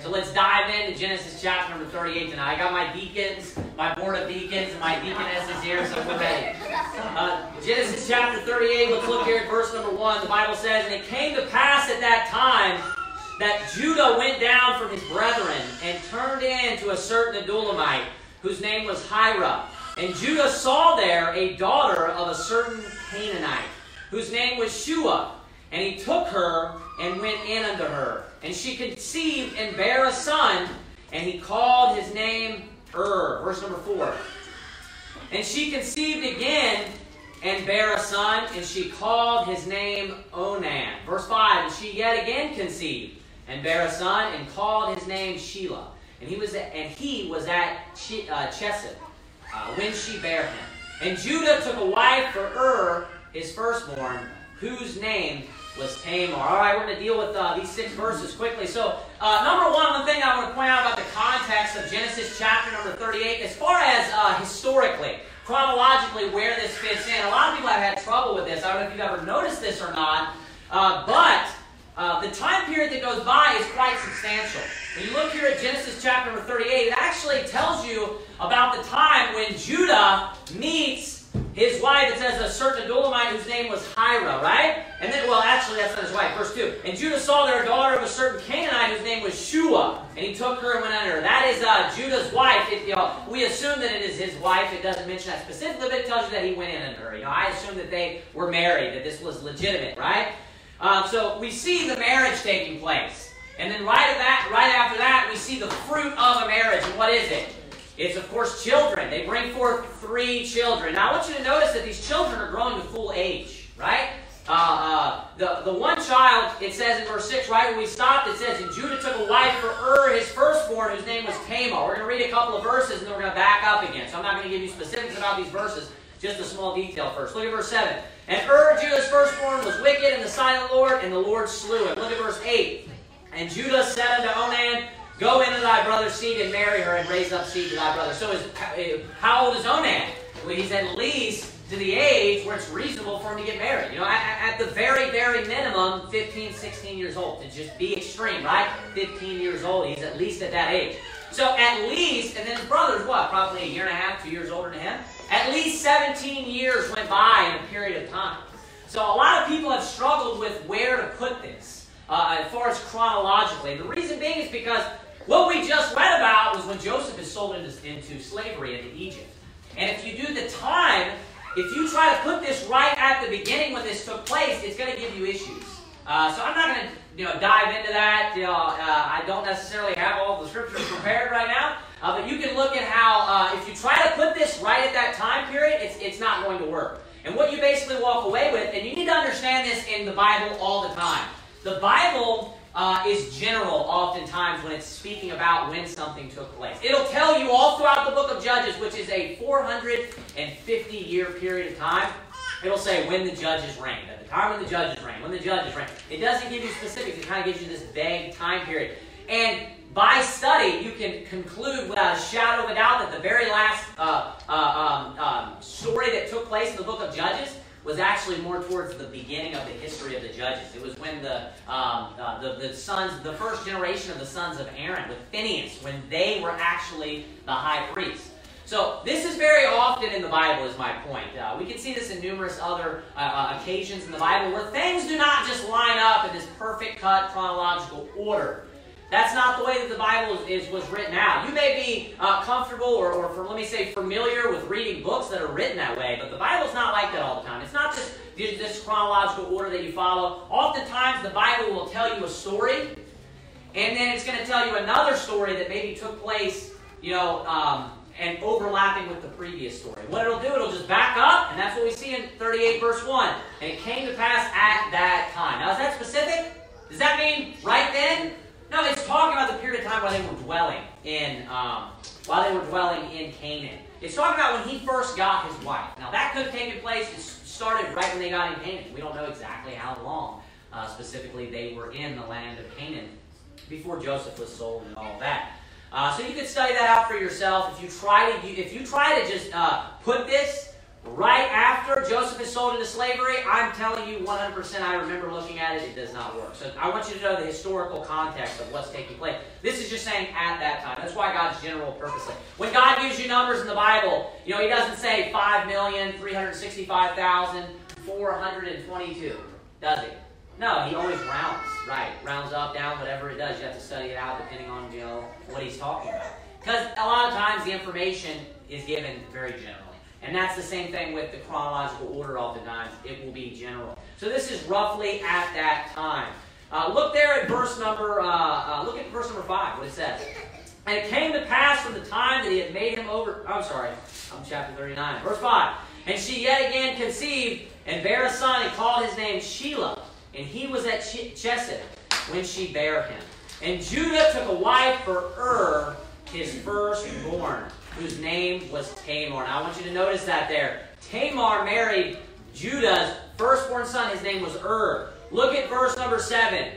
So let's dive into Genesis chapter number 38 tonight. I got my deacons, my board of deacons, and my deaconesses here, so we're ready. Uh, Genesis chapter 38, let's look here at verse number 1. The Bible says, And it came to pass at that time that Judah went down from his brethren and turned in to a certain Adullamite, whose name was Hira. And Judah saw there a daughter of a certain Canaanite, whose name was Shua. And he took her and went in unto her. And she conceived and bare a son, and he called his name Ur. Verse number 4. And she conceived again and bare a son, and she called his name Onan. Verse 5. And she yet again conceived and bare a son, and called his name Shelah. And he was at, and he was at Ch- uh, Chezib uh, when she bare him. And Judah took a wife for Ur, his firstborn, whose name was Tamar. All right, we're going to deal with uh, these six verses quickly. So, uh, number one, one thing I want to point out about the context of Genesis chapter number 38, as far as uh, historically, chronologically, where this fits in. A lot of people have had trouble with this. I don't know if you've ever noticed this or not, uh, but uh, the time period that goes by is quite substantial. When you look here at Genesis chapter number 38, it actually tells you about the time when Judah meets his wife, it says a certain Adullamite whose name was Hira, right? And then, well, actually, that's not his wife. Verse 2. And Judah saw there a daughter of a certain Canaanite whose name was Shua, and he took her and went under her. That is uh, Judah's wife. It, you know, we assume that it is his wife. It doesn't mention that specifically, but it tells you that he went in under her. You know, I assume that they were married, that this was legitimate, right? Um, so we see the marriage taking place. And then right, that, right after that, we see the fruit of a marriage. And what is it? It's, of course, children. They bring forth three children. Now, I want you to notice that these children are growing to full age, right? Uh, uh, the, the one child, it says in verse 6, right when we stopped, it says, And Judah took a wife for Ur, his firstborn, whose name was Tamar. We're going to read a couple of verses, and then we're going to back up again. So I'm not going to give you specifics about these verses, just a small detail first. Look at verse 7. And Ur, Judah's firstborn, was wicked in the sight of the Lord, and the Lord slew him. Look at verse 8. And Judah said unto Onan, Go into thy brother's seed and marry her and raise up seed to thy brother. So is, how old is Onan? Well, he's at least to the age where it's reasonable for him to get married. You know, at, at, the very, very minimum, 15, 16 years old. To just be extreme, right? 15 years old. He's at least at that age. So at least, and then his brother's what? Probably a year and a half, two years older than him. At least 17 years went by in a period of time. So a lot of people have struggled with where to put this uh, as far as chronologically. The reason being is because what we just read about was when Joseph is sold into, slavery into Egypt. And if you do the time, if you try to put this right at the beginning when this took place, it's going to give you issues. Uh, so I'm not going to you know, dive into that. You know, uh, I don't necessarily have all the scriptures prepared right now. Uh, but you can look at how, uh, if you try to put this right at that time period, it's, it's not going to work. And what you basically walk away with, and you need to understand this in the Bible all the time. The Bible uh, is general oftentimes when it's speaking about when something took place. It'll tell you all throughout the book of Judges, which is a 450 year period of time, it'll say when the judges reigned. At the time when the judges reigned, when the judges reigned. It doesn't give you specifics, it kind of gives you this vague time period. And by study, you can conclude without a shadow of a doubt that the very last uh, uh, um, um, story that took place in the book of Judges was actually more towards the beginning of the history of the judges. It was when the, um, uh, the, the sons, the first generation of the sons of Aaron with Phineas, when they were actually the high priests. So this is very often in the Bible, is my point. Uh, we can see this in numerous other uh, uh occasions in the Bible where things do not just line up in this perfect cut chronological order. That's not the way that the Bible is, is was written out. You may be uh, comfortable or, or for, let me say, familiar with reading books that are written that way, but the Bible's not like that all the time. It's not just this chronological order that you follow. Oftentimes, the Bible will tell you a story, and then it's going to tell you another story that maybe took place, you know, um, and overlapping with the previous story. What it'll do, it'll just back up, and that's what we see in 38 verse 1. And it came to pass at that time. Now, is that specific? Does that mean right then? No, it's talking about the period of time while they were dwelling in um, while they were dwelling in Canaan. It's talking about when he first got his wife. Now that could have taken place. It started right when they got in Canaan. We don't know exactly how long uh, specifically they were in the land of Canaan before Joseph was sold and all that. Uh, so you could study that out for yourself. If you try to, if you try to just uh, put this right after Joseph is sold into slavery, I'm telling you 100%, I remember looking at it, it does not work. So I want you to know the historical context of what's taking place. This is just saying at that time. That's why God's general purposely. When God gives you numbers in the Bible, you know, He doesn't say 5,365,422, does He? No, He always rounds, right? Rounds up, down, whatever it does. You have to study it out depending on, you know, what He's talking about. Because a lot of times the information is given very general. And that's the same thing with the chronological order oftentimes. It will be general. So this is roughly at that time. Uh, look there at verse number, uh, uh, look at verse number 5, what it says. And it came to pass from the time that he had made him over, I'm sorry, I'm chapter 39, verse 5. And she yet again conceived and bare a son and called his name Shelah. And he was at Chezib when she bare him. And Judah took a wife for Ur, his firstborn whose name was Tamar. Now I want you to notice that there. Tamar married Judah's firstborn son. His name was Ur. Look at verse number 7.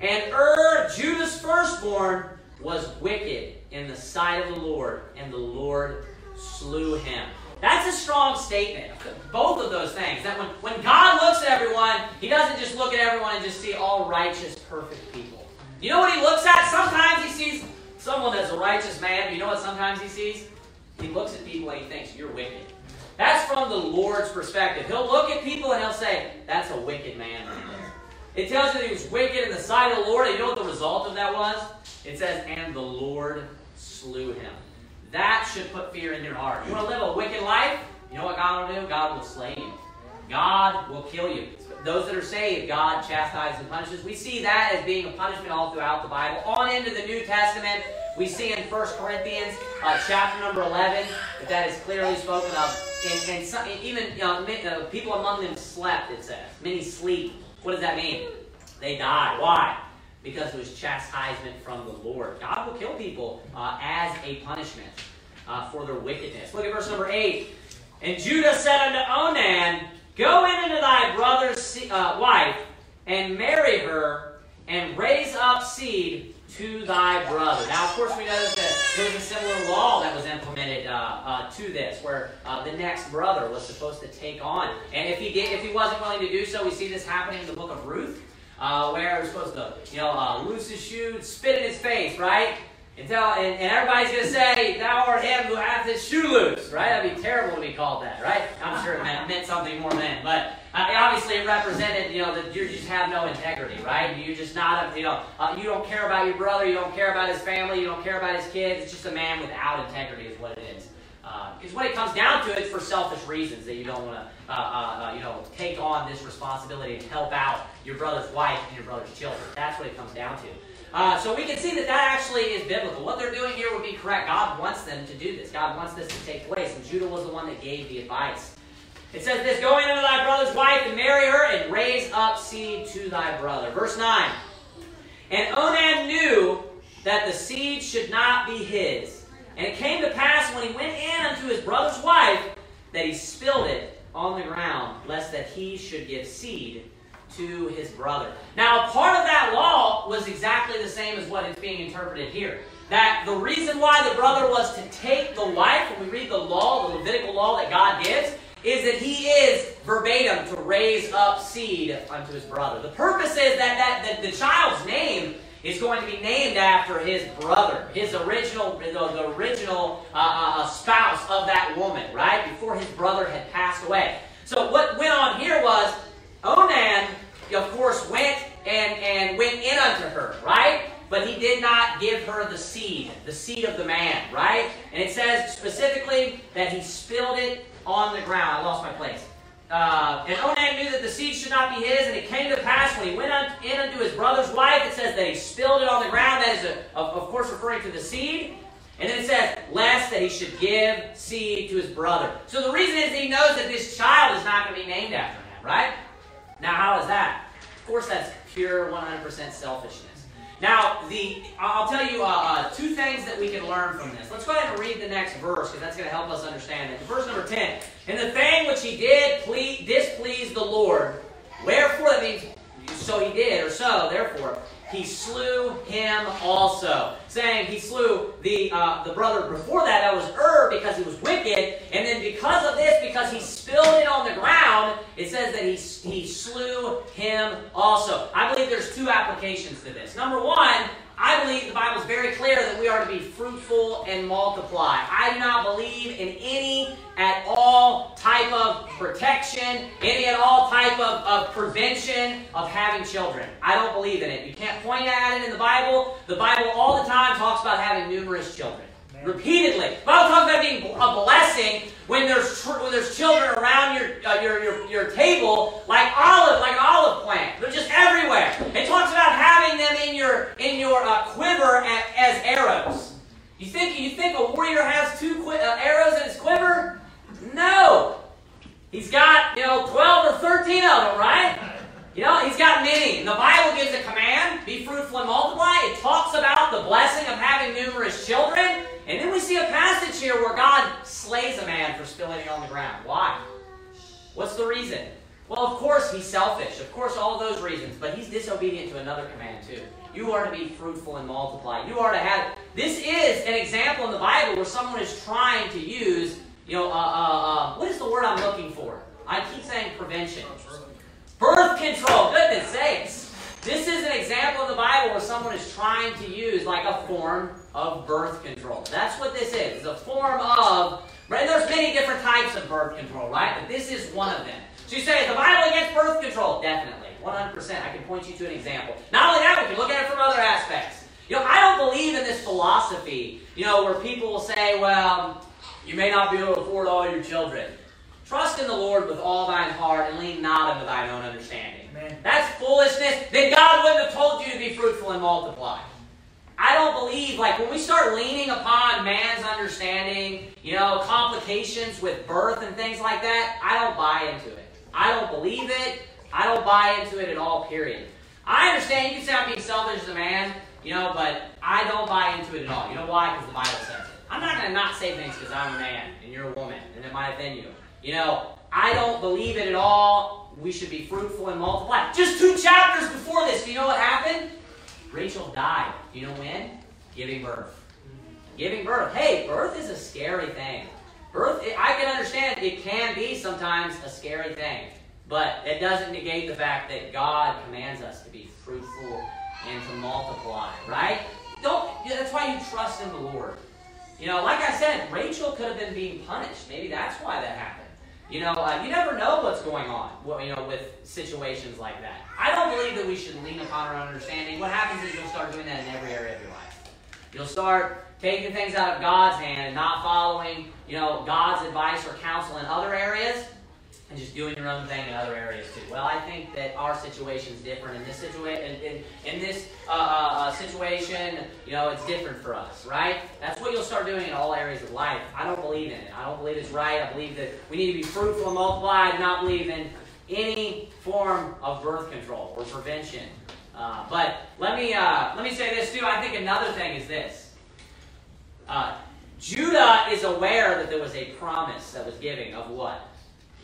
And Ur, Judah's firstborn, was wicked in the sight of the Lord, and the Lord slew him. That's a strong statement. Both of those things. That when, when God looks at everyone, He doesn't just look at everyone and just see all righteous, perfect people. You know what He looks at? Sometimes He sees someone that's a righteous man, you know what sometimes he sees? He looks at people and he thinks, you're wicked. That's from the Lord's perspective. He'll look at people and he'll say, that's a wicked man It tells you that he was wicked in the sight of the Lord. And you know what the result of that was? It says, and the Lord slew him. That should put fear in your heart. You want to live a wicked life? You know what God will do? God will slay you. God will kill you. Those that are saved, God chastises and punishes. We see that as being a punishment all throughout the Bible. On into the New Testament, we see in 1 Corinthians uh, chapter number 11 that that is clearly spoken of. And, and some, even you know, uh, people among them slept, it says. Many sleep. What does that mean? They die. Why? Because it was chastisement from the Lord. God will kill people uh, as a punishment uh, for their wickedness. Look at verse number 8. And Judah said unto Onan, Go in unto thy brother's uh, wife, and marry her, and raise up seed to thy brother. Now, of course, we know that there was a similar law that was implemented uh, uh, to this, where uh, the next brother was supposed to take on. And if he did, if he wasn't willing to do so, we see this happening in the book of Ruth, uh, where he was supposed to, you know, uh, loose his shoe, spit in his face, right? And, and, and everybody's going to say, Thou art him who hath his shoe loose, right? That'd be terrible to be called that, right? I'm sure it meant, meant something more than. But uh, obviously it represented, you know, that you just have no integrity, right? You're just not, a, you know, uh, you don't care about your brother, you don't care about his family, you don't care about his kids. It's just a man without integrity is what it is. Because uh, when it comes down to it, it's for selfish reasons that you don't want to, uh, uh, uh, you know, take on this responsibility and help out your brother's wife and your brother's children. That's what it comes down to. Uh, so we can see that that actually is biblical. What they're doing here would be correct. God wants them to do this. God wants this to take place. And Judah was the one that gave the advice. It says this, Go in unto thy brother's wife and marry her and raise up seed to thy brother. Verse 9. And Onan knew that the seed should not be his. And it came to pass when he went in unto his brother's wife that he spilled it on the ground, lest that he should give seed to his brother. Now, part of that law was exactly the same as what is being interpreted here. That the reason why the brother was to take the wife, when we read the law, the Levitical law that God gives, is that he is verbatim to raise up seed unto his brother. The purpose is that, that, that the child's name is going to be named after his brother, his original, the, the original uh, uh, uh spouse of that woman, right? Before his brother had passed away. So what went on here was Onan, of course, went and, and went in unto her, right? But he did not give her the seed, the seed of the man, right? And it says specifically that he spilled it on the ground. I lost my place. Uh, and Onan knew that the seed should not be his, and it came to pass when he went in unto his brother's wife, it says that he spilled it on the ground. That is, a, of, of course, referring to the seed. And then it says, lest that he should give seed to his brother. So the reason is he knows that this child is not going to be named after him, right? Now, how is that? Of course, that's pure 100% selfishness. Now, the I'll tell you uh, uh, two things that we can learn from this. Let's go ahead and read the next verse because that's going to help us understand it. Verse number 10. And the thing which he did please, displeased the Lord. Wherefore, that means So he did, or so, therefore, he slew him also. Saying he slew the uh, the brother before that, that was Ur, because he was wicked. And then because of this, because he spilled it on the ground, it says that he, he slew him also. I believe there's two applications to this. Number one, I believe the Bible is very clear that we are to be fruitful and multiply. I do not believe in any at all type of protection, any at all type of, of prevention of having children. I don't believe in it. You can't point at it in the Bible. The Bible all the time talks about having numerous children. Repeatedly. Bible talks about being a blessing when there's when there's children around your, uh, your, your your table like olive like olive plant. They're just everywhere. It talks about having them in your in your uh, quiver at, as arrows. You think you think a warrior has two qui- uh, arrows in his quiver? No. He's got you know twelve or thirteen of them, right? You know, he's got many. The Bible gives a command, be fruitful and multiply. It talks about the blessing of having numerous children. And then we see a passage here where God slays a man for spilling it on the ground. Why? What's the reason? Well, of course, he's selfish. Of course, all those reasons. But he's disobedient to another command, too. You are to be fruitful and multiply. You are to have. This is an example in the Bible where someone is trying to use, you know, uh, uh, uh, what is the word I'm looking for? I keep saying prevention. Birth control. Goodness sakes. This is an example in the Bible where someone is trying to use like a form of birth control. That's what this is. It's a form of, right? There's many different types of birth control, right? But this is one of them. So you say, is the Bible against birth control? Definitely. 100%. I can point you to an example. Not only that, we can look at it from other aspects. You know, I don't believe in this philosophy, you know, where people will say, well, you may not be able to afford all your children. Trust in the Lord with all thine heart and lean not unto thine own understanding. Amen. That's foolishness. Then God wouldn't have told you to be fruitful and multiply. I don't believe, like, when we start leaning upon man's understanding, you know, complications with birth and things like that, I don't buy into it. I don't believe it. I don't buy into it at all, period. I understand you can say I'm being selfish as a man, you know, but I don't buy into it at all. You know why? Because the Bible says it. I'm not going to not say things because I'm a man and you're a woman and it might offend you. You know, I don't believe it at all. We should be fruitful and multiply. Just two chapters before this, do you know what happened? Rachel died. Do you know when? Giving birth. Giving birth. Hey, birth is a scary thing. Birth, I can understand it can be sometimes a scary thing, but it doesn't negate the fact that God commands us to be fruitful and to multiply, right? Don't. That's why you trust in the Lord. You know, like I said, Rachel could have been being punished. Maybe that's why that happened. You know, uh, you never know what's going on. You know, with situations like that. I don't believe that we should lean upon our understanding. What happens is you'll start doing that in every area of your life. You'll start taking things out of God's hand and not following, you know, God's advice or counsel in other areas, and just doing your own thing in other areas too. Well, I think that our situation is different in this situation. In, in, this uh, uh, situation, you know, it's different for us, right? That's what you'll start doing in all areas of life. I don't believe in it. I don't believe it's right. I believe that we need to be fruitful and multiply. Not believe in any form of birth control or prevention. Uh, but let me uh, let me say this too. I think another thing is this. Uh, Judah is aware that there was a promise that was given of what?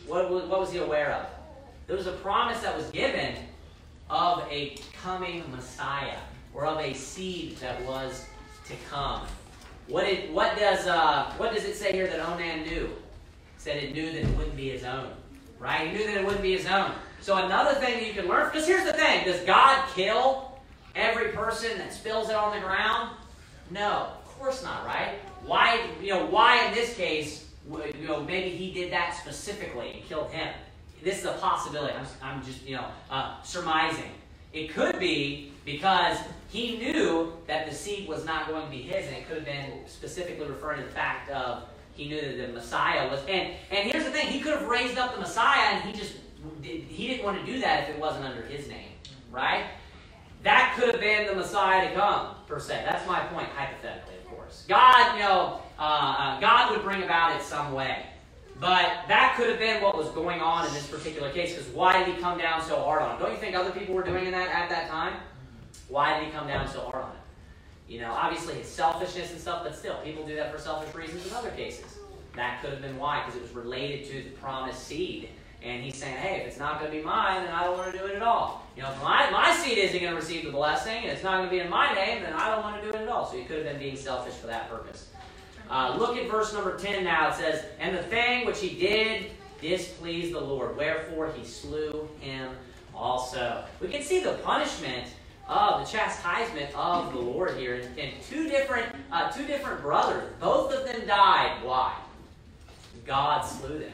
What, what was he aware of? There was a promise that was given of a coming Messiah or of a seed that was to come. What, it, what, does, uh, what does it say here that Onan knew? It said it knew that it wouldn't be his own. Right? He knew that it wouldn't be his own. So another thing that you can learn, because here's the thing, does God kill every person that spills it on the ground? No, of course not, right? Why, you know, why in this case, you know, maybe he did that specifically and killed him? This is a possibility. I'm, I'm just, you know, uh, surmising. It could be because he knew that the seed was not going to be his, and it could have been specifically referring to the fact of he knew that the Messiah was. And and here's the thing: he could have raised up the Messiah, and he just he didn't want to do that if it wasn't under his name, right? That could have been the Messiah to come, per se. That's my point, hypothetically, of course. God, you know, uh, uh, God would bring about it some way. But that could have been what was going on in this particular case, because why did he come down so hard on him? Don't you think other people were doing that at that time? Why did he come down so hard on him? You know, obviously his selfishness and stuff, but still, people do that for selfish reasons in other cases. That could have been why, because it was related to the promised seed. And he's saying, hey, if it's not going to be mine, then I don't want to do it at all. You know, if my, my seed isn't going to receive the blessing and it's not going to be in my name, then I don't want to do it at all. So he could have been being selfish for that purpose. Uh, look at verse number 10 now. It says, And the thing which he did displeased the Lord, wherefore he slew him also. We can see the punishment of the chastisement of the Lord here in two different uh, two different brothers. Both of them died. Why? God slew them.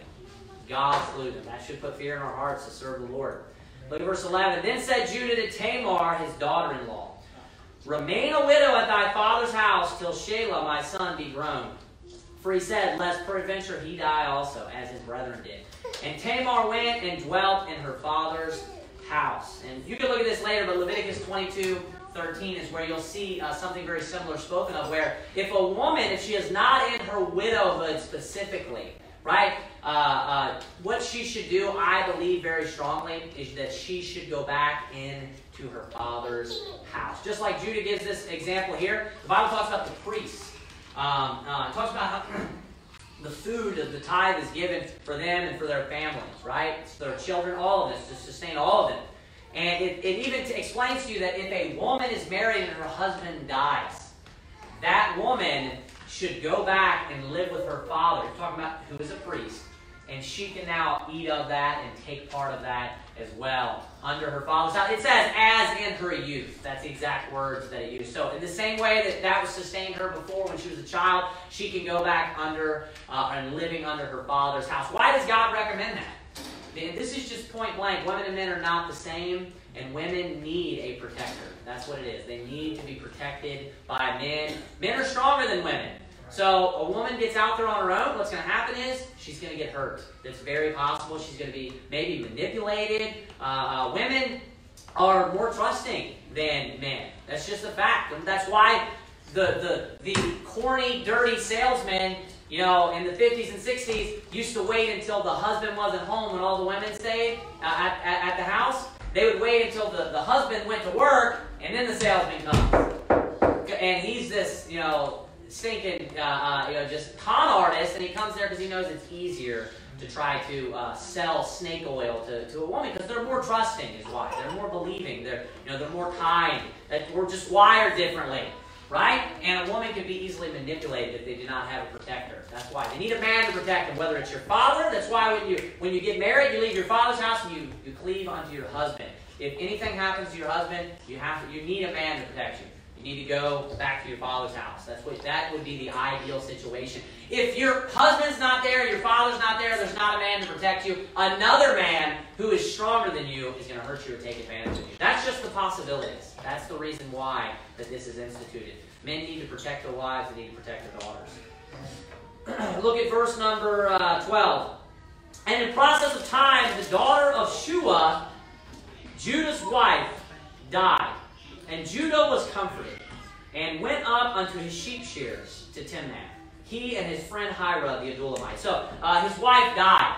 God slew them. That should put fear in our hearts to serve the Lord. Look at verse 11. Then said Judah to Tamar, his daughter in law, Remain a widow at thy father's house till Shelah my son be grown. For he said, Lest peradventure he die also, as his brethren did. And Tamar went and dwelt in her father's house. And you can look at this later, but Leviticus 22 13 is where you'll see uh, something very similar spoken of, where if a woman, if she is not in her widowhood specifically, right, uh, uh, what she should do, I believe very strongly, is that she should go back into her father's house. Just like Judah gives this example here, the Bible talks about the priests. Um, uh, it talks about how the food of the tithe is given for them and for their families, right? It's their children, all of this, to sustain all of them. And it, it even explains to you that if a woman is married and her husband dies, that woman should go back and live with her father. You're talking about who is a priest. And she can now eat of that and take part of that as well under her father's house. It says, as in her youth. That's the exact words that it used. So, in the same way that that was sustained her before when she was a child, she can go back under uh, and living under her father's house. Why does God recommend that? This is just point blank. Women and men are not the same, and women need a protector. That's what it is. They need to be protected by men. Men are stronger than women. So a woman gets out there on her own, what's going to happen is she's going to get hurt. It's very possible she's going to be maybe manipulated. Uh, uh, women are more trusting than men. That's just a fact. And that's why the, the, the corny, dirty salesman you know, in the 50s and 60s, used to wait until the husband wasn't home when all the women stayed uh, at, at, at, the house. They would wait until the, the husband went to work, and then the salesman comes. And he's this, you know, stinking, uh, uh, you know, just con artist, and he comes there because he knows it's easier to try to uh, sell snake oil to, to a woman because they're more trusting is why they're more believing they're you know they're more kind that we're just wired differently right? And a woman can be easily manipulated if they do not have a protector. That's why they need a man to protect them. Whether it's your father, that's why when you when you get married, you leave your father's house and you you cleave onto your husband. If anything happens to your husband, you have to, you need a man to protect you. You need to go back to your father's house. That's what that would be the ideal situation. If your husband's not there, your father's not there, there's not a man to protect you. Another man who is stronger than you is going to hurt you or take advantage of you. That's just the possibilities. That's the reason why that this is instituted. Men need to protect their wives, they need to protect their daughters. Look at verse number uh, 12. And in process of time, the daughter of Shua, Judah's wife, died. And Judah was comforted, and went up unto his sheep shears to Timnath. He and his friend Hira the Adullamite. So uh, his wife died.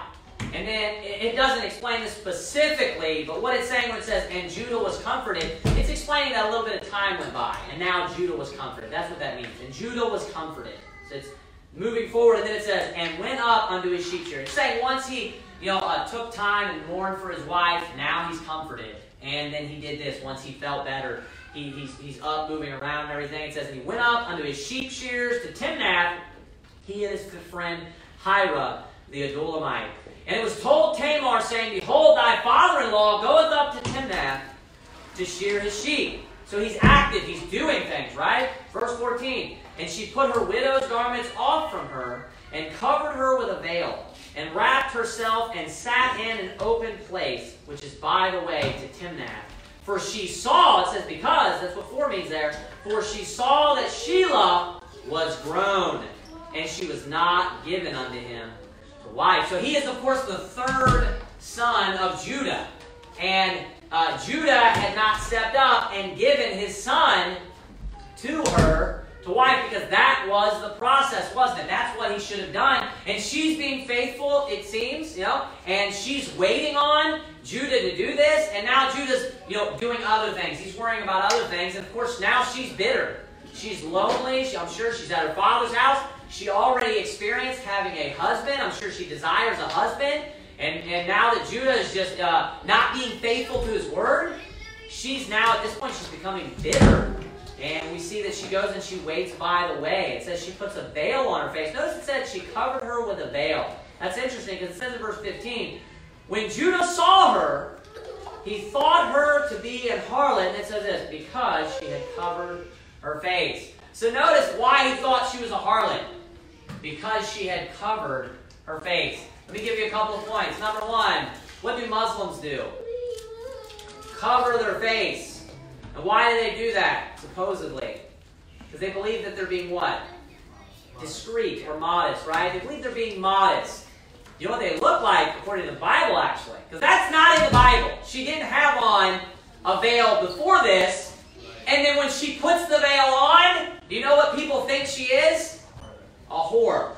And then it doesn't explain this specifically, but what it's saying when it says, and Judah was comforted, it's explaining that a little bit of time went by, and now Judah was comforted. That's what that means. And Judah was comforted. So it's moving forward, and then it says, and went up unto his sheep shear. It's saying once he, you know, uh, took time and mourned for his wife, now he's comforted. And then he did this once he felt better. He, he's, he's up, moving around and everything. It says, he went up unto his sheep shears to Timnath, he and his friend Hira the Adullamite. And it was told Tamar, saying, Behold, thy father-in-law goeth up to Timnath to shear his sheep. So he's active, he's doing things, right? Verse 14. And she put her widow's garments off from her, and covered her with a veil, and wrapped herself, and sat in an open place, which is by the way to Timnath. For she saw, it says because, that's what for means there, for she saw that Shelah was grown, and she was not given unto him the wife. So he is, of course, the third son of Judah. And uh, Judah had not stepped up and given his son to her to wife because that was the process, wasn't it? That's what he should have done. And she's being faithful, it seems, you know, and she's waiting on Judah to do this. And now Judah's, you know, doing other things. He's worrying about other things. And of course, now she's bitter. She's lonely. She, I'm sure she's at her father's house. She already experienced having a husband. I'm sure she desires a husband. And, and now that Judah is just uh, not being faithful to his word, she's now, at this point, she's becoming bitter. And we see that she goes and she waits by the way. It says she puts a veil on her face. Notice it said she covered her with a veil. That's interesting because it says in verse 15, when Judah saw her, he thought her to be a harlot. And it says this, because she had covered her face. So notice why he thought she was a harlot. Because she had covered her face. Let me give you a couple of points. Number one, what do Muslims do? Cover their face. And why do they do that, supposedly? Because they believe that they're being what? Discreet or modest, right? They believe they're being modest. You know what they look like according to the Bible, actually? Because that's not in the Bible. She didn't have on a veil before this. And then when she puts the veil on, do you know what people think she is? A whore.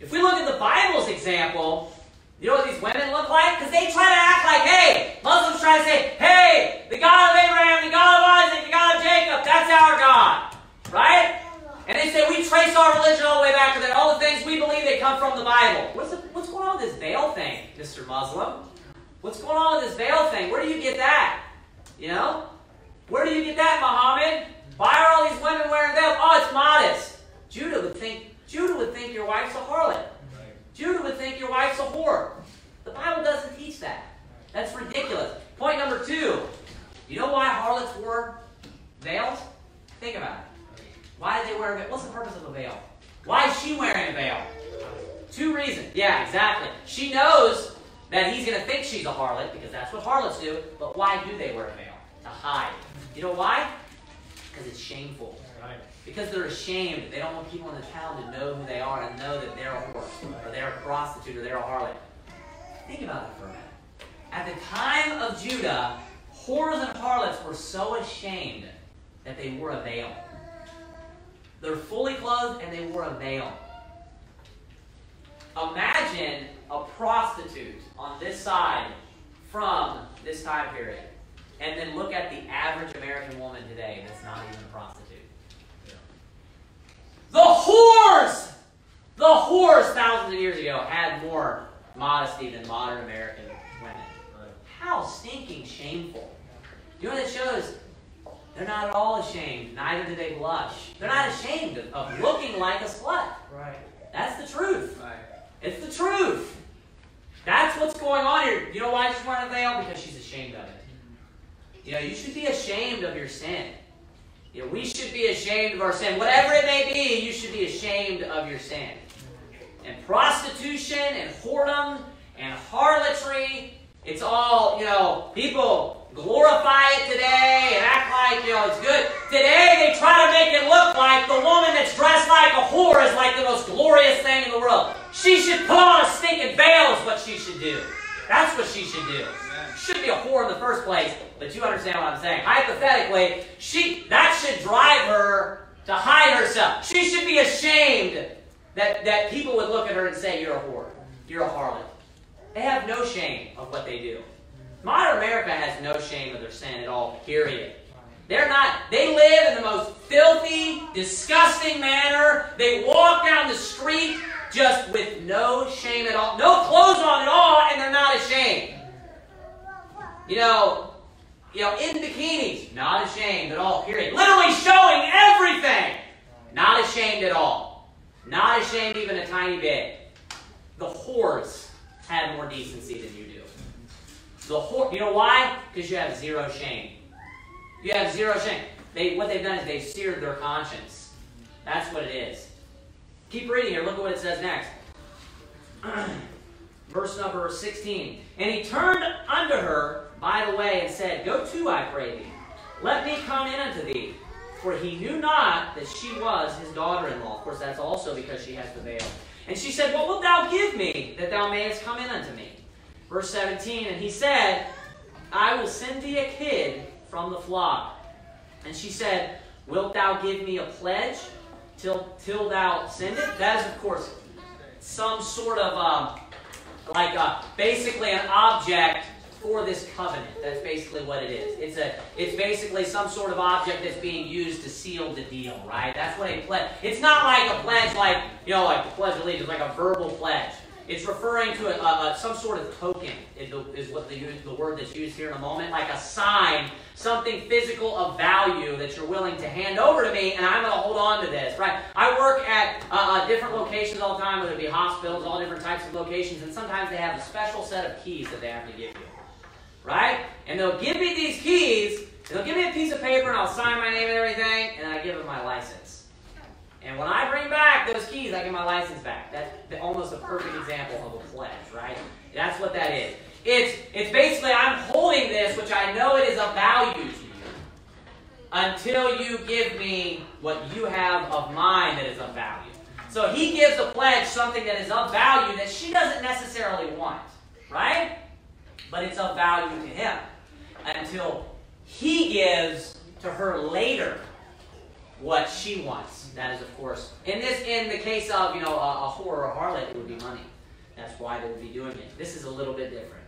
If we look at the Bible's example, you know what these women look like? Because they try to act like, hey, Muslims try to say, hey, the God of Abraham, the God of Isaac, the God of Jacob, that's our God. Right? And they say we trace our religion all the way back to that. All the things we believe they come from the Bible. What's, the, what's going on with this veil thing, Mr. Muslim? What's going on with this veil thing? Where do you get that? You know? Where do you get that, Muhammad? Why are all these women wearing veils? Oh, it's modest. Judah would think Judah would think your wife's a harlot. Judah would think your wife's a whore. The Bible doesn't teach that. That's ridiculous. Point number two. You know why harlots wore veils? Think about it. Why did they wear a veil? What's the purpose of a veil? Why is she wearing a veil? Two reasons. Yeah, exactly. She knows that he's going to think she's a harlot because that's what harlots do. But why do they wear a veil? To hide. You know why? Because it's shameful. Because they're ashamed. They don't want people in the town to know who they are and know that they're a whore, or they're a prostitute, or they're a harlot. Think about it for a minute. At the time of Judah, whores and harlots were so ashamed that they wore a veil. They're fully clothed and they wore a veil. Imagine a prostitute on this side from this time period. And then look at the average American woman today that's not even a prostitute. The whores! The whores thousands of years ago had more modesty than modern American women. How stinking shameful. You know what it shows? They're not at all ashamed. Neither do they blush. They're not ashamed of, of looking like a slut. Right. That's the truth. Right. It's the truth. That's what's going on here. You know why she's wearing a veil? Because she's ashamed of it. You know, you should be ashamed of your sin. Know, we should be ashamed of our sin. Whatever it may be, you should be ashamed of your sin. And prostitution and whoredom and harlotry, it's all, you know, people glorify it today and act like, you know, it's good. Today they try to make it look like the woman that's dressed like a whore is like the most glorious thing in the world. She should put on a stinking veil is what she should do. That's what she should do. Should be a whore in the first place, but you understand what I'm saying. Hypothetically, she that should drive her to hide herself. She should be ashamed that, that people would look at her and say, You're a whore. You're a harlot. They have no shame of what they do. Modern America has no shame of their sin at all, period. They're not, they live in the most filthy, disgusting manner. They walk down the street just with no shame at all, no clothes on at all, and they're not ashamed. You know, you know, in bikinis, not ashamed at all, period. Literally showing everything. Not ashamed at all. Not ashamed even a tiny bit. The whores had more decency than you do. The whore, you know why? Because you have zero shame. You have zero shame. They, what they've done is they've seared their conscience. That's what it is. Keep reading here. Look at what it says next. Verse number 16. And he turned unto her by the way and said, Go to, I pray thee. Let me come in unto thee. For he knew not that she was his daughter in law. Of course, that's also because she has the veil. And she said, What wilt thou give me that thou mayest come in unto me? Verse 17. And he said, I will send thee a kid from the flock. And she said, Wilt thou give me a pledge till till thou send it? That is, of course, some sort of um, like a, basically an object for this covenant. That's basically what it is. It's a it's basically some sort of object that's being used to seal the deal, right? That's what a pledge. It's not like a pledge like you know like the pledge of allegiance, like a verbal pledge. it's referring to a, a, a, some sort of token, is, what the, the word that's used here in a moment, like a sign, something physical of value that you're willing to hand over to me, and I'm going to hold on to this, right? I work at uh, uh, different locations all the time, whether it be hospitals, all different types of locations, and sometimes they have a special set of keys that they have to give you, right? And they'll give me these keys, they'll give me a piece of paper, and I'll sign my name and everything, and I give them my license. And when I bring back those keys, I get my license back. That's almost a perfect example of a pledge, right? That's what that is. It's, it's basically I'm holding this, which I know it is of value to you, until you give me what you have of mine that is of value. So he gives a pledge something that is of value that she doesn't necessarily want, right? But it's of value to him until he gives to her later what she wants. That is, of course, in this, in the case of you know a, a whore or a harlot, it would be money. That's why they would be doing it. This is a little bit different.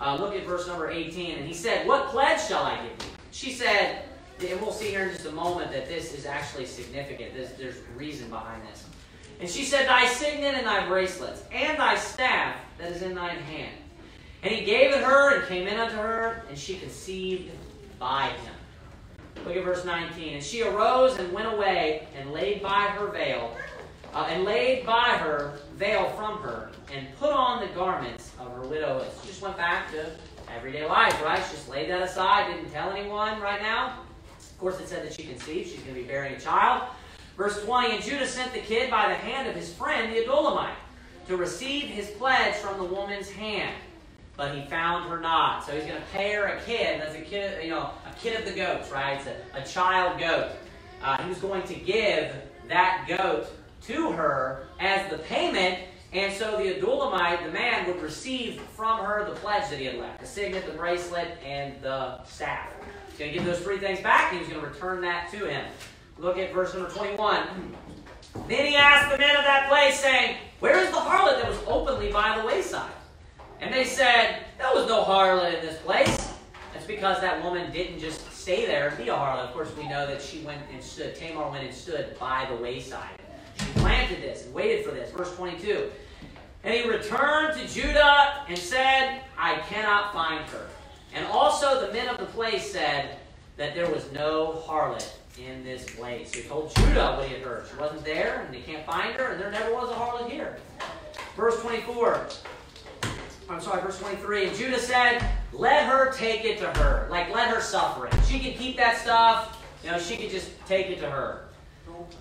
Uh, look at verse number 18. And he said, What pledge shall I give you? She said, and we'll see here in just a moment that this is actually significant. There's, there's reason behind this. And she said, Thy signet and thy bracelets, and thy staff that is in thine hand. And he gave it her, and came in unto her, and she conceived by him. Look at verse 19. And she arose and went away and laid by her veil, uh, and laid by her veil from her, and put on the garments of her widow. She just went back to everyday life, right? She just laid that aside, didn't tell anyone right now. Of course, it said that she conceived. She's going to be bearing a child. Verse 20 And Judah sent the kid by the hand of his friend, the Adullamite, to receive his pledge from the woman's hand but he found her not. So he's going to pay her a kid. That's a kid, you know, a kid of the goats, right? It's a, a child goat. Uh, he was going to give that goat to her as the payment, and so the Adullamite, the man, would receive from her the pledge that he had left the signet, the bracelet, and the staff. He's going to give those three things back, and he's going to return that to him. Look at verse number 21. Then he asked the men of that place, saying, Where is the harlot that was openly by the wayside? And they said, There was no harlot in this place. That's because that woman didn't just stay there and be a harlot. Of course, we know that she went and stood, Tamar went and stood by the wayside. She planted this and waited for this. Verse 22. And he returned to Judah and said, I cannot find her. And also the men of the place said that there was no harlot in this place. He told Judah what he had heard. She wasn't there, and they can't find her, and there never was a harlot here. Verse 24. I'm sorry, verse 23. And Judah said, Let her take it to her. Like, let her suffer it. She could keep that stuff. You know, she could just take it to her.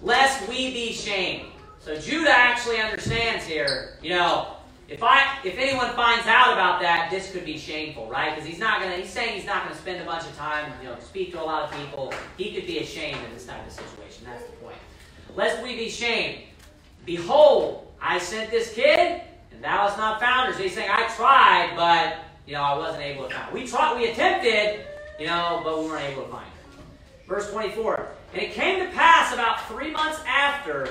Lest we be shamed. So Judah actually understands here, you know, if I if anyone finds out about that, this could be shameful, right? Because he's not gonna he's saying he's not gonna spend a bunch of time, you know, speak to a lot of people. He could be ashamed in this type of situation. That's the point. Lest we be shamed. Behold, I sent this kid and thou hast not found her. So he's saying, I tried, but you know, I wasn't able to find. We tried, we attempted, you know, but we weren't able to find. Verse 24. And it came to pass about three months after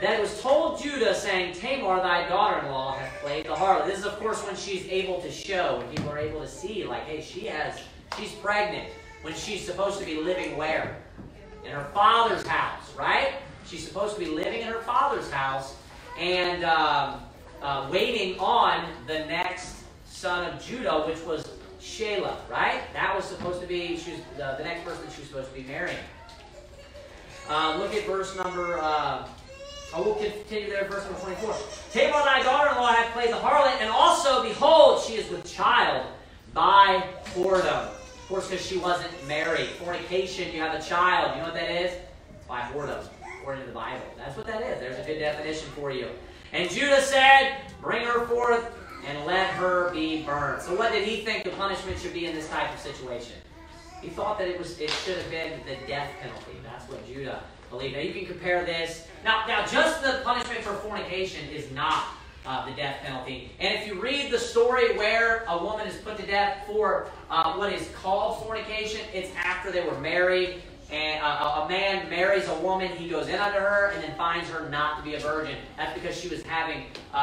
that it was told Judah, saying, Tamar, thy daughter-in-law, hath played the harlot. This is, of course, when she's able to show, when people are able to see, like, hey, she has, she's pregnant. When she's supposed to be living where? In her father's house, right? She's supposed to be living in her father's house. And um, uh, waiting on the next son of Judah, which was Shelah, right? That was supposed to be she was, uh, the next person she was supposed to be marrying. Uh, look at verse number. Uh, oh, we'll continue there. Verse number twenty-four. Tamar, thy daughter-in-law, hath played the harlot, and also, behold, she is with child by whoredom. Of course, because she wasn't married. Fornication, you have a child. You know what that is? By whoredom, according to the Bible. That's what that is. There's a good definition for you. And Judah said, Bring her forth and let her be burned. So what did he think the punishment should be in this type of situation? He thought that it was it should have been the death penalty. That's what Judah believed. Now you can compare this. Now, now just the punishment for fornication is not uh, the death penalty. And if you read the story where a woman is put to death for uh, what is called fornication, it's after they were married and a, a, man marries a woman, he goes in under her, and then finds her not to be a virgin. That's because she was having, uh,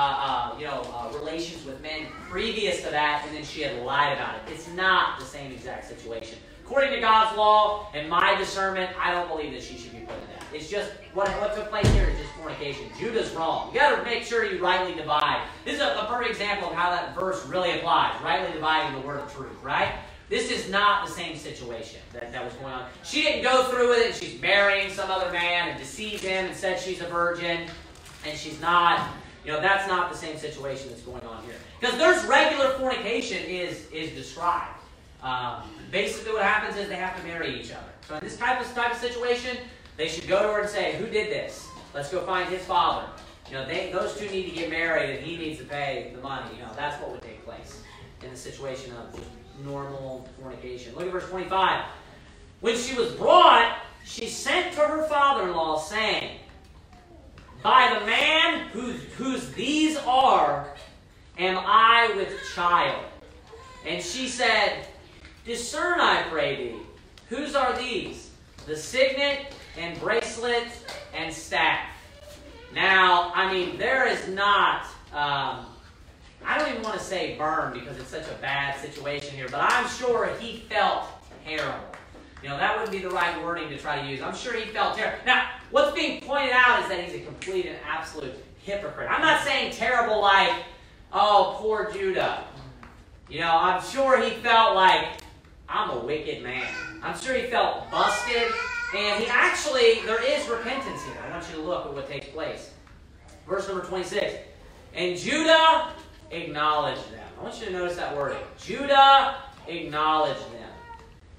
uh, you know, uh, relations with men previous to that, and then she had lied about it. It's not the same exact situation. According to God's law and my discernment, I don't believe that she should be put to death. It's just what, what took place here is just fornication. Judah's wrong. You got to make sure you rightly divide. This is a, a perfect example of how that verse really applies. Rightly dividing the word of truth, right? This is not the same situation that, that was going on. She didn't go through with it. She's marrying some other man and deceived him and said she's a virgin, and she's not. You know, that's not the same situation that's going on here. Because there's regular fornication is, is described. Um, basically, what happens is they have to marry each other. So in this type of type of situation, they should go to her and say, "Who did this? Let's go find his father." You know, they, those two need to get married, and he needs to pay the money. You know, that's what would take place in the situation of normal fornication. Look at verse 25. When she was brought, she sent to her father-in-law, saying, "By the man whose whose these are, am I with child?" And she said, Discern, I pray thee, whose are these? The signet and bracelet and staff. Now, I mean, there is not, um, I don't even want to say burn because it's such a bad situation here, but I'm sure he felt terrible. You know, that wouldn't be the right wording to try to use. I'm sure he felt terrible. Now, what's being pointed out is that he's a complete and absolute hypocrite. I'm not saying terrible like, oh, poor Judah. You know, I'm sure he felt like, I'm a wicked man. I'm sure he felt busted. And he actually, there is repentance here. I want you to look at what takes place. Verse number 26. And Judah acknowledged them. I want you to notice that wording. Judah acknowledged them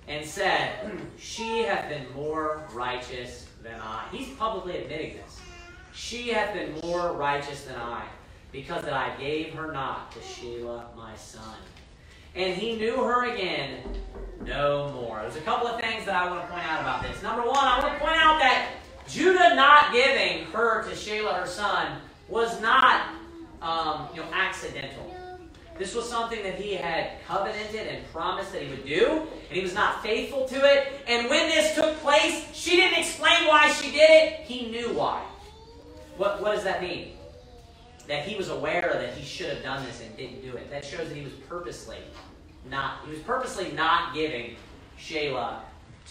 and said, She hath been more righteous than I. He's publicly admitting this. She hath been more righteous than I, because that I gave her not to Shelah my son. And he knew her again no more. There's a couple of things that I want to point out about this. Number one, I want to point out that Judah not giving her to Shelah, her son, was not um, you know, accidental. This was something that he had covenanted and promised that he would do, and he was not faithful to it. And when this took place, she didn't explain why she did it. He knew why. What, what does that mean? That he was aware that he should have done this and didn't do it. That shows that he was purposely not, he was purposely not giving Shelah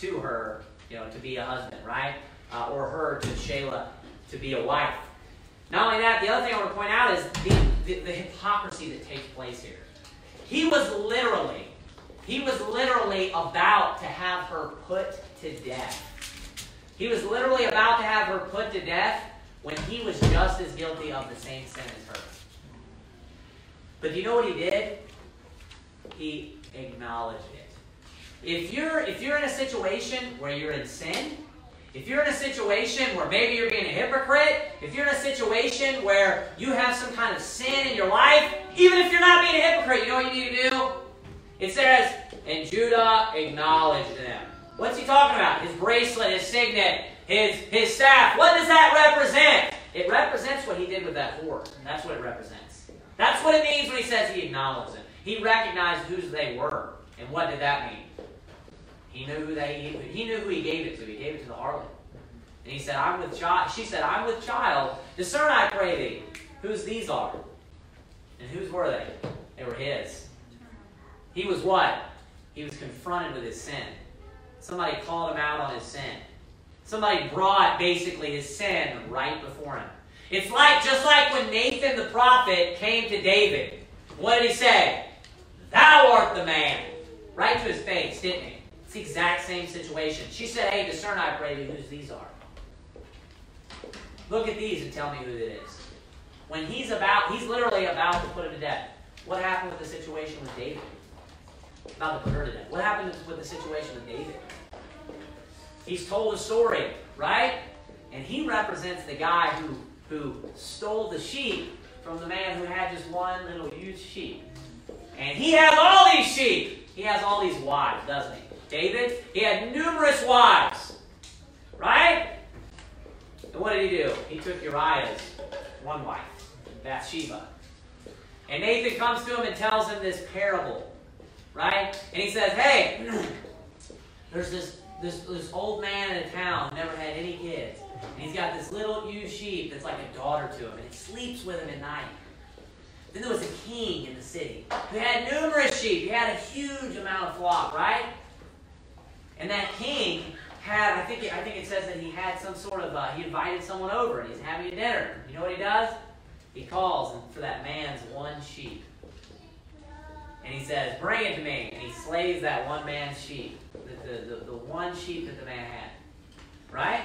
to her, you know, to be a husband, right? Uh, or her to Shelah to be a wife. Not only that, the other thing I want to point out is the, the, the hypocrisy that takes place here. He was literally, he was literally about to have her put to death. He was literally about to have her put to death when he was just as guilty of the same sin as her. But do you know what he did? He acknowledged it. If you're if you're in a situation where you're in sin, if you're in a situation where maybe you're being a hypocrite, if you're in a situation where you have some kind of sin in your life, even if you're not being a hypocrite, you know what you need to do? It says, and Judah acknowledged them. What's he talking about? His bracelet, his signet, his, his staff. What does that represent? It represents what he did with that whore. That's what it represents. That's what it means when he says he acknowledged them. He recognized whose they were. And what did that mean? He knew who they he knew who he gave it to. He gave it to the harlot. And he said, I'm with child. She said, I'm with child. Discern, I pray thee, whose these are. And whose were they? They were his. He was what? He was confronted with his sin. Somebody called him out on his sin. Somebody brought basically his sin right before him. It's like just like when Nathan the prophet came to David. What did he say? Thou art the man. Right to his face, didn't he? It's the exact same situation. She said, Hey, discern, I pray thee, whose these are. Look at these and tell me who it is. When he's about, he's literally about to put him to death. What happened with the situation with David? About to put her to death. What happened with the situation with David? He's told a story, right? And he represents the guy who, who stole the sheep from the man who had just one little huge sheep. And he has all these sheep. He has all these wives, doesn't he? David, he had numerous wives. Right? And what did he do? He took Uriah's one wife, Bathsheba. And Nathan comes to him and tells him this parable. Right? And he says, Hey, there's this, this, this old man in a town never had any kids. And he's got this little ewe sheep that's like a daughter to him, and he sleeps with him at night. Then there was a king in the city who had numerous sheep. He had a huge amount of flock, right? And that king had, I think, it, I think it says that he had some sort of, uh, he invited someone over and he's having a dinner. You know what he does? He calls for that man's one sheep. And he says, Bring it to me. And he slays that one man's sheep, the, the, the, the one sheep that the man had. Right?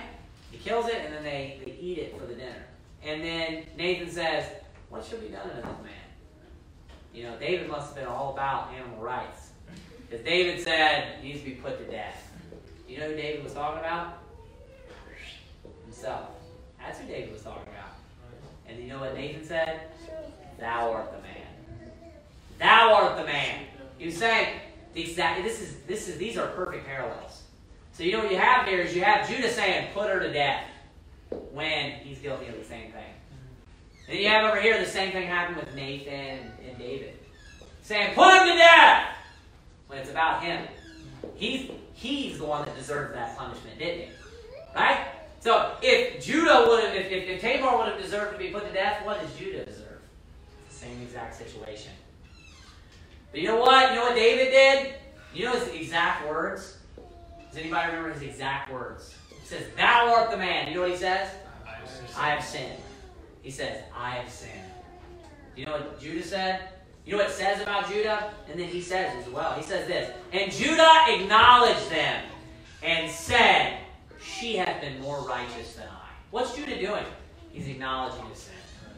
He kills it and then they, they eat it for the dinner. And then Nathan says, What should be done to this man? You know, David must have been all about animal rights. Because David said he needs to be put to death. You know who David was talking about? Himself. That's who David was talking about. And you know what Nathan said? Thou art the man. Thou art the man. He was saying. This is this is these are perfect parallels. So you know what you have here is you have Judah saying, "Put her to death," when he's guilty of the same thing. Then you have over here the same thing happened with Nathan and David, saying, "Put him to death," when it's about him. He's he's the one that deserved that punishment, didn't he? Right? So if Judah would have, if, if, if Tamar would have deserved to be put to death, what does Judah deserve? the same exact situation. But you know what? You know what David did? You know his exact words? Does anybody remember his exact words? He says, Thou art the man. You know what he says? I have sinned. He says, I have sinned. You know what Judah said? You know what it says about Judah? And then he says as well. He says this And Judah acknowledged them and said, She hath been more righteous than I. What's Judah doing? He's acknowledging his sin.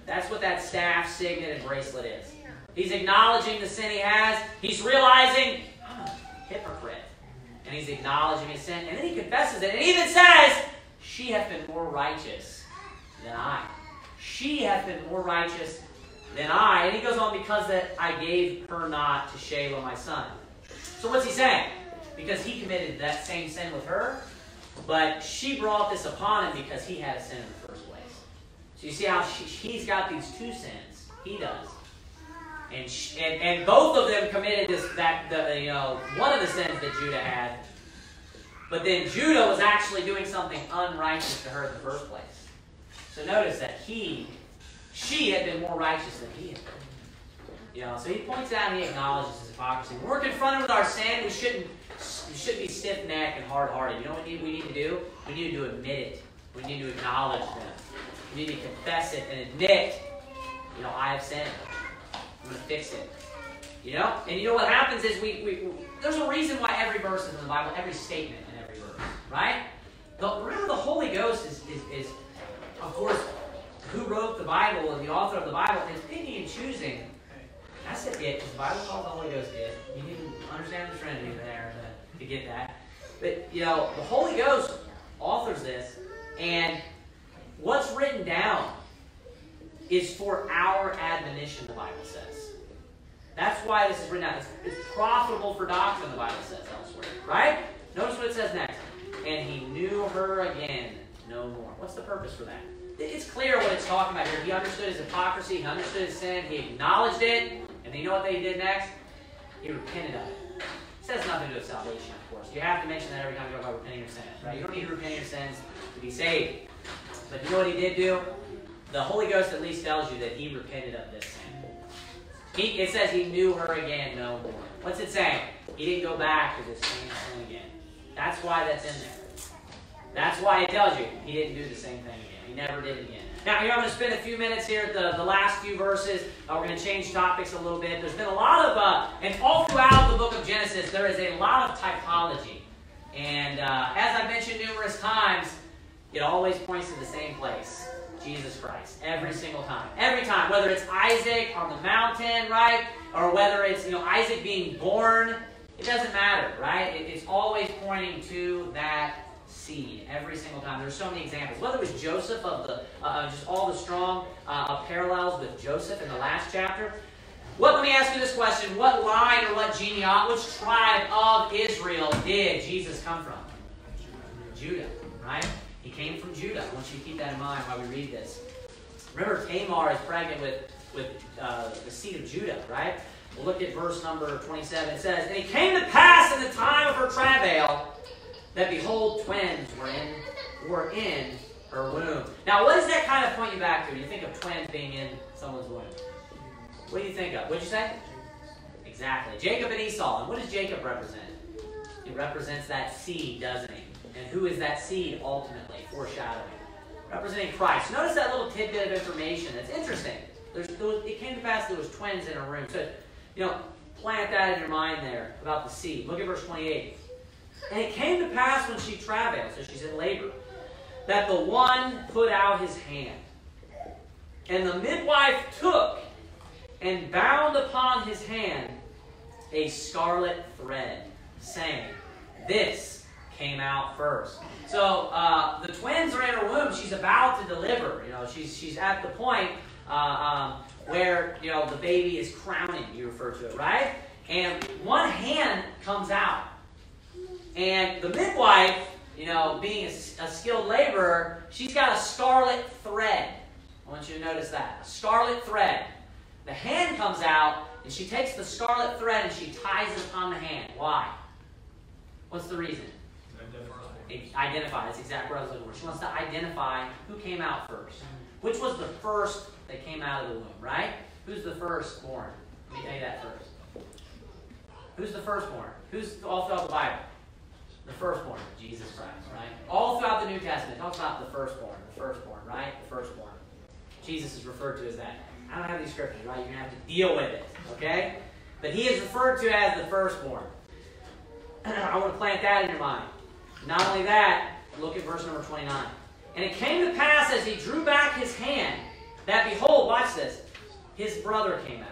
That's what that staff, signet, and bracelet is. He's acknowledging the sin he has. He's realizing, I'm a hypocrite. And he's acknowledging his sin. And then he confesses it. And even says, She hath been more righteous than I. She hath been more righteous than I. And he goes on, because that I gave her not to Shelah my son. So what's he saying? Because he committed that same sin with her, but she brought this upon him because he had a sin in the first place. So you see how she, he's got these two sins. He does. And, she, and and both of them committed this that the you know one of the sins that Judah had, but then Judah was actually doing something unrighteous to her in the first place. So notice that he she had been more righteous than he had been. You know, so he points out and he acknowledges his hypocrisy. When we're confronted with our sin, we shouldn't we shouldn't be stiff necked and hard hearted. You know what we need, we need to do? We need to admit it. We need to acknowledge them. We need to confess it and admit, you know, I have sinned. I'm going to fix it. You know? And you know what happens is we, we, we there's a reason why every verse is in the Bible, every statement in every verse, right? The, remember, the Holy Ghost is, is, is, of course, who wrote the Bible and the author of the Bible is picking and choosing. That's it, because the Bible calls the Holy Ghost it. You need to understand the Trinity there to, to get that. But, you know, the Holy Ghost authors this, and what's written down is for our admonition, the Bible says. That's why this is written down. It's, it's profitable for doctrine, the Bible says elsewhere. Right? Notice what it says next. And he knew her again no more. What's the purpose for that? It's clear what it's talking about here. He understood his hypocrisy, he understood his sin, he acknowledged it, and you know what they did next? He repented of it. It says nothing to do with salvation, of course. You have to mention that every time you talk about repenting your sins, right? You don't need to repent your sins to be saved. But you know what he did do? The Holy Ghost at least tells you that he repented of this sin. He, it says he knew her again no more. What's it saying? He didn't go back to this same sin again. That's why that's in there. That's why it tells you he didn't do the same thing never did again. Now, here I'm going to spend a few minutes here at the, the last few verses. Uh, we're going to change topics a little bit. There's been a lot of, uh, and all throughout the book of Genesis, there is a lot of typology. And uh, as I've mentioned numerous times, it always points to the same place Jesus Christ. Every single time. Every time. Whether it's Isaac on the mountain, right? Or whether it's, you know, Isaac being born. It doesn't matter, right? It, it's always pointing to that every single time. There's so many examples. Whether it was Joseph of the uh, just all the strong uh, parallels with Joseph in the last chapter. What? Let me ask you this question: What line or what genealogy, which tribe of Israel did Jesus come from? Judah, right? He came from Judah. I want you to keep that in mind while we read this. Remember, Tamar is pregnant with with uh, the seed of Judah, right? We'll look at verse number 27. It says, And it came to pass in the time of her travail that behold, twins were in, were in her womb. Now, what does that kind of point you back to? You think of twins being in someone's womb? What do you think of? What'd you say? Exactly. Jacob and Esau. And what does Jacob represent? He represents that seed, doesn't he? And who is that seed ultimately foreshadowing? Representing Christ. Notice that little tidbit of information. It's interesting. There's, it came to pass that there was twins in a room. So, you know, plant that in your mind there about the seed. Look at verse 28. And it came to pass when she travailed, so she's in labor, that the one put out his hand. And the midwife took and bound upon his hand a scarlet thread, saying, This came out first. So uh, the twins are in her womb. She's about to deliver. You know, she's she's at the point uh, um, where you know the baby is crowning. You refer to it, right? And one hand comes out, and the midwife, you know, being a, a skilled laborer, she's got a scarlet thread. I want you to notice that a scarlet thread. The hand comes out, and she takes the scarlet thread and she ties it upon the hand. Why? What's the reason? Identify. That's exactly what I was looking for. She wants to identify who came out first. Which was the first that came out of the womb, right? Who's the firstborn? Let me tell you that first. Who's the firstborn? Who's all throughout the Bible? The firstborn, Jesus Christ, right? All throughout the New Testament, it talks about the firstborn, the firstborn, right? The firstborn. Jesus is referred to as that. I don't have these scriptures, right? You're going to have to deal with it, okay? But he is referred to as the firstborn. I want to plant that in your mind. Not only that, look at verse number 29. And it came to pass as he drew back his hand that behold, watch this, his brother came out.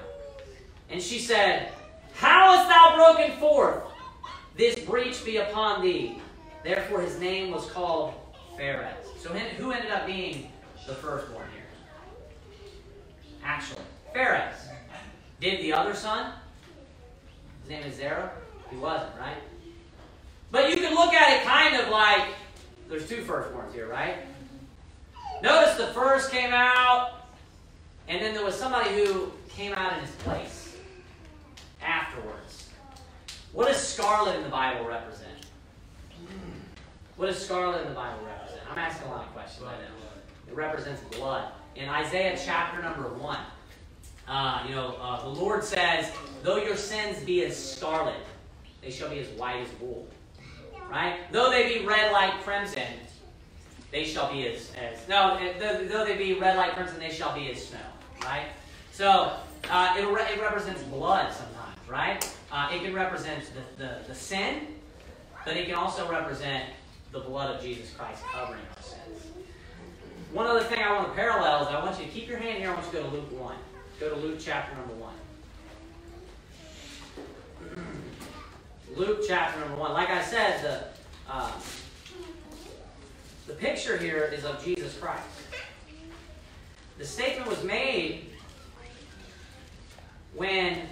And she said, How hast thou broken forth? This breach be upon thee. Therefore his name was called Phares. So who ended up being the firstborn here? Actually, Phares. Did the other son? His name is Zerah? He wasn't, right? But you can look at it kind of like there's two firstborns here, right? Notice the first came out, and then there was somebody who came out in his place afterwards. What does scarlet in the Bible represent? What does scarlet in the Bible represent? I'm asking a lot of questions I know. It represents blood. In Isaiah chapter number 1, uh, you know, uh, the Lord says, Though your sins be as scarlet, they shall be as white as wool. Right? Though they be red like crimson, they shall be as, as no, though they be red like crimson, they shall be as snow. Right? So uh, it, re- it represents blood sometimes, right? Uh, it can represent the, the, the sin, but it can also represent the blood of Jesus Christ covering our sins. One other thing I want to parallel is I want you to keep your hand here. I want you to go to Luke 1. Go to Luke chapter number 1. Luke chapter number 1. Like I said, the, uh, the picture here is of Jesus Christ. The statement was made when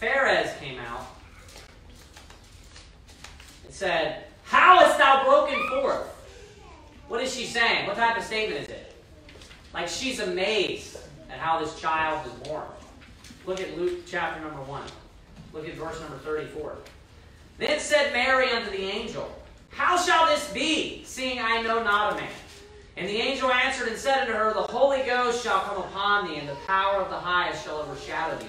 Phares came out. and said, How hast thou broken forth? What is she saying? What type of statement is it? Like she's amazed at how this child was born. Look at Luke chapter number 1. Look at verse number 34. Then said Mary unto the angel, How shall this be, seeing I know not a man? And the angel answered and said unto her, The Holy Ghost shall come upon thee, and the power of the highest shall overshadow thee.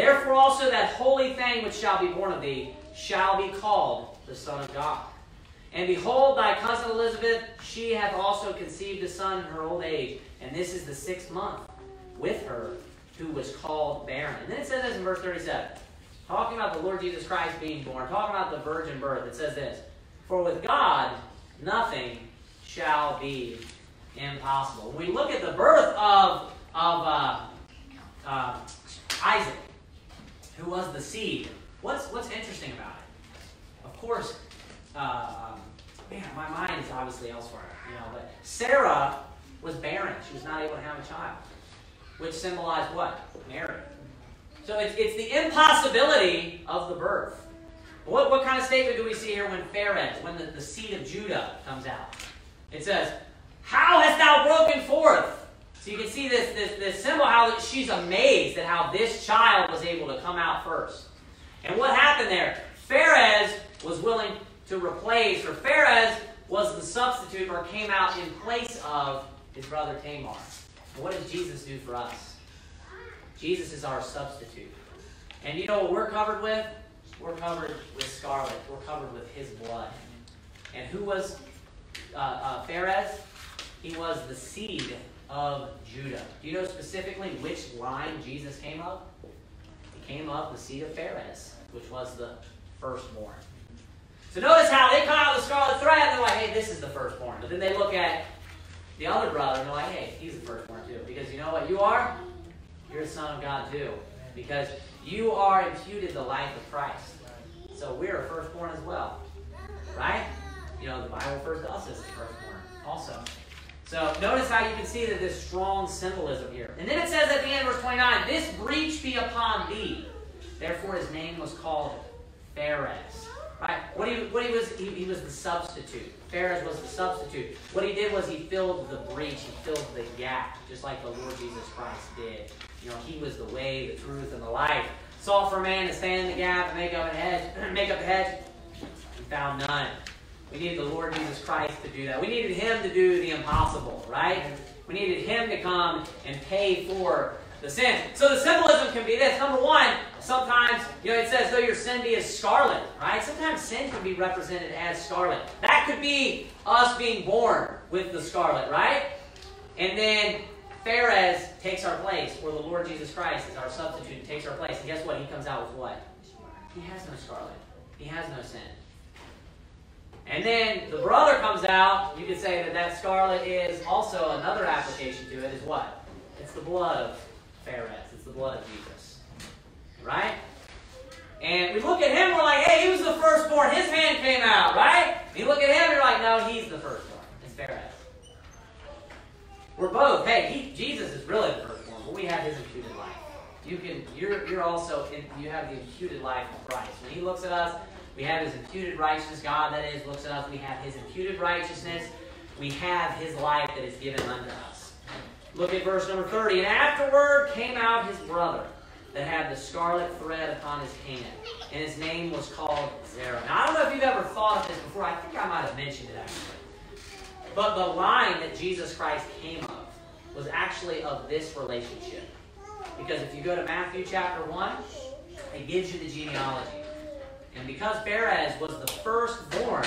Therefore also that holy thing which shall be born of thee shall be called the Son of God. And behold, thy cousin Elizabeth, she hath also conceived a son in her old age, and this is the sixth month with her, who was called barren. And then it says this in verse 37. Talking about the Lord Jesus Christ being born, talking about the virgin birth, it says this For with God nothing shall be impossible. When we look at the birth of, of uh, uh, Isaac, who was the seed, what's, what's interesting about it? Of course, uh, man, my mind is obviously elsewhere, you know, but Sarah was barren. She was not able to have a child which symbolized what? Mary. So it's, it's the impossibility of the birth. What, what kind of statement do we see here when Phares, when the, the seed of Judah comes out? It says, How hast thou broken forth? So you can see this, this, this symbol, how she's amazed at how this child was able to come out first. And what happened there? Phares was willing to replace, or Phares was the substitute or came out in place of his brother Tamar. And what does Jesus do for us? Jesus is our substitute. And you know what we're covered with? We're covered with scarlet. We're covered with his blood. And who was uh, uh? He was the seed of Judah. Do you know specifically which line Jesus came of? He came of the seed of Phares, which was the firstborn. So notice how they come out the scarlet thread and they're like, hey, this is the firstborn. But then they look at the other brother and they're like, hey, he's the firstborn too. Because you know what you are? You're a son of God too. Because you are imputed the life of Christ. So we're a firstborn as well. Right? You know, the Bible refers to us as the firstborn also. So notice how you can see that there's strong symbolism here. And then it says at the end, verse 29, this breach be upon thee. Therefore his name was called Phares. Right? What he, what he was, he, he was the substitute. Phares was the substitute. What he did was he filled the breach, he filled the gap, just like the Lord Jesus Christ did. You know, he was the way, the truth, and the life. Sought for a man to stand in the gap and make up a hedge, make up the hedge. We found none. We needed the Lord Jesus Christ to do that. We needed him to do the impossible, right? We needed him to come and pay for the sin. So the symbolism can be this. Number one, sometimes, you know, it says, though your sin be as scarlet, right? Sometimes sin can be represented as scarlet. That could be us being born with the scarlet, right? And then Phares takes our place, or the Lord Jesus Christ is our substitute and takes our place. And guess what? He comes out with what? He has no scarlet. He has no sin. And then the brother comes out. You could say that that scarlet is also another application to it is what? It's the blood of Phares. It's the blood of Jesus. Right? And we look at him, we're like, hey, he was the firstborn. His hand came out, right? You look at him, you're like, no, he's the firstborn. It's Phares. We're both. Hey, he, Jesus is really the firstborn, but we have his imputed life. You can. You're. You're also. In, you have the imputed life of Christ. When He looks at us, we have His imputed righteousness. God, that is, looks at us. We have His imputed righteousness. We have His life that is given unto us. Look at verse number thirty. And afterward came out his brother that had the scarlet thread upon his hand, and his name was called Zerah. Now I don't know if you've ever thought of this before. I think I might have mentioned it actually. But the line that Jesus Christ came of was actually of this relationship. Because if you go to Matthew chapter 1, it gives you the genealogy. And because Phares was the firstborn,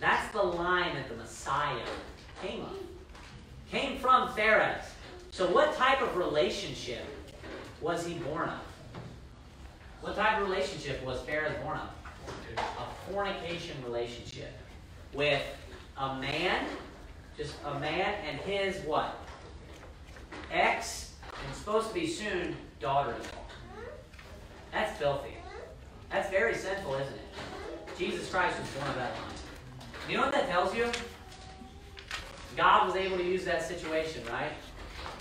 that's the line that the Messiah came of. Came from Phares. So what type of relationship was he born of? What type of relationship was Phares born of? A fornication relationship with a man just a man and his what? Ex, and supposed to be soon daughter-in-law. That's filthy. That's very sinful, isn't it? Jesus Christ was born of that line. You know what that tells you? God was able to use that situation, right?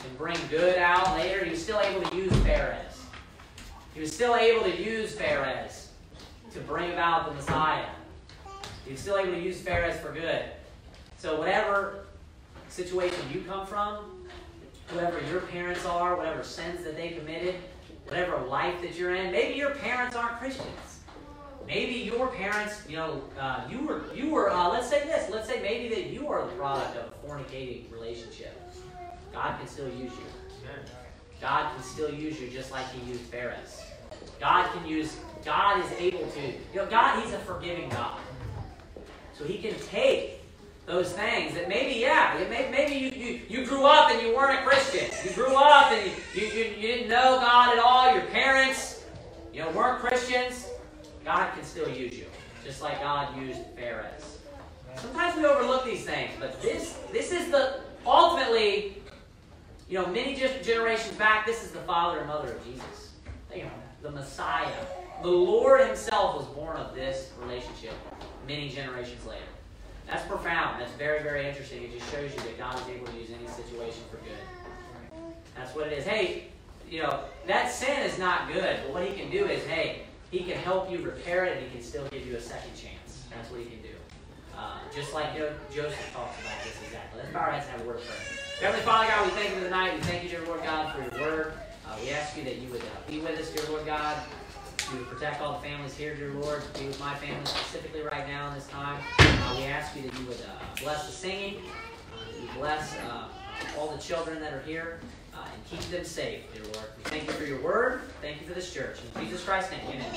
And bring good out later. He was still able to use Phares. He was still able to use Phares to bring about the Messiah. He was still able to use Phares for good. So whatever situation you come from, whoever your parents are, whatever sins that they committed, whatever life that you're in, maybe your parents aren't Christians. Maybe your parents, you know, uh, you were, you were. Uh, let's say this. Let's say maybe that you are the product of a fornicating relationship. God can still use you. God can still use you just like He used Phares. God can use. God is able to. You know, God. He's a forgiving God. So He can take those things that maybe, yeah, maybe you, you, you grew up and you weren't a Christian. You grew up and you, you, you, didn't know God at all. Your parents, you know, weren't Christians. God can still use you, just like God used Phares. Sometimes we overlook these things, but this this is the ultimately, you know, many generations back, this is the father and mother of Jesus. Think about that. The Messiah. The Lord Himself was born of this relationship many generations later. That's profound. That's very, very interesting. It just shows you that God is able to use any situation for good. That's what it is. Hey, you know, that sin is not good, but what He can do is, hey, He can help you repair it and He can still give you a second chance. That's what He can do. Uh, just like Joseph talks about this exactly. Let's bow our heads and have a word of prayer. Heavenly Father God, we thank you for the night. We thank you, dear Lord God, for your word. Uh, we ask you that you would uh, be with us, dear Lord God. Would protect all the families here, dear Lord. To be with my family specifically right now in this time. Uh, we ask you that you would uh, bless the singing. Uh, you bless uh, all the children that are here. Uh, and keep them safe, dear Lord. We thank you for your word. Thank you for this church. In Jesus Christ's name, amen.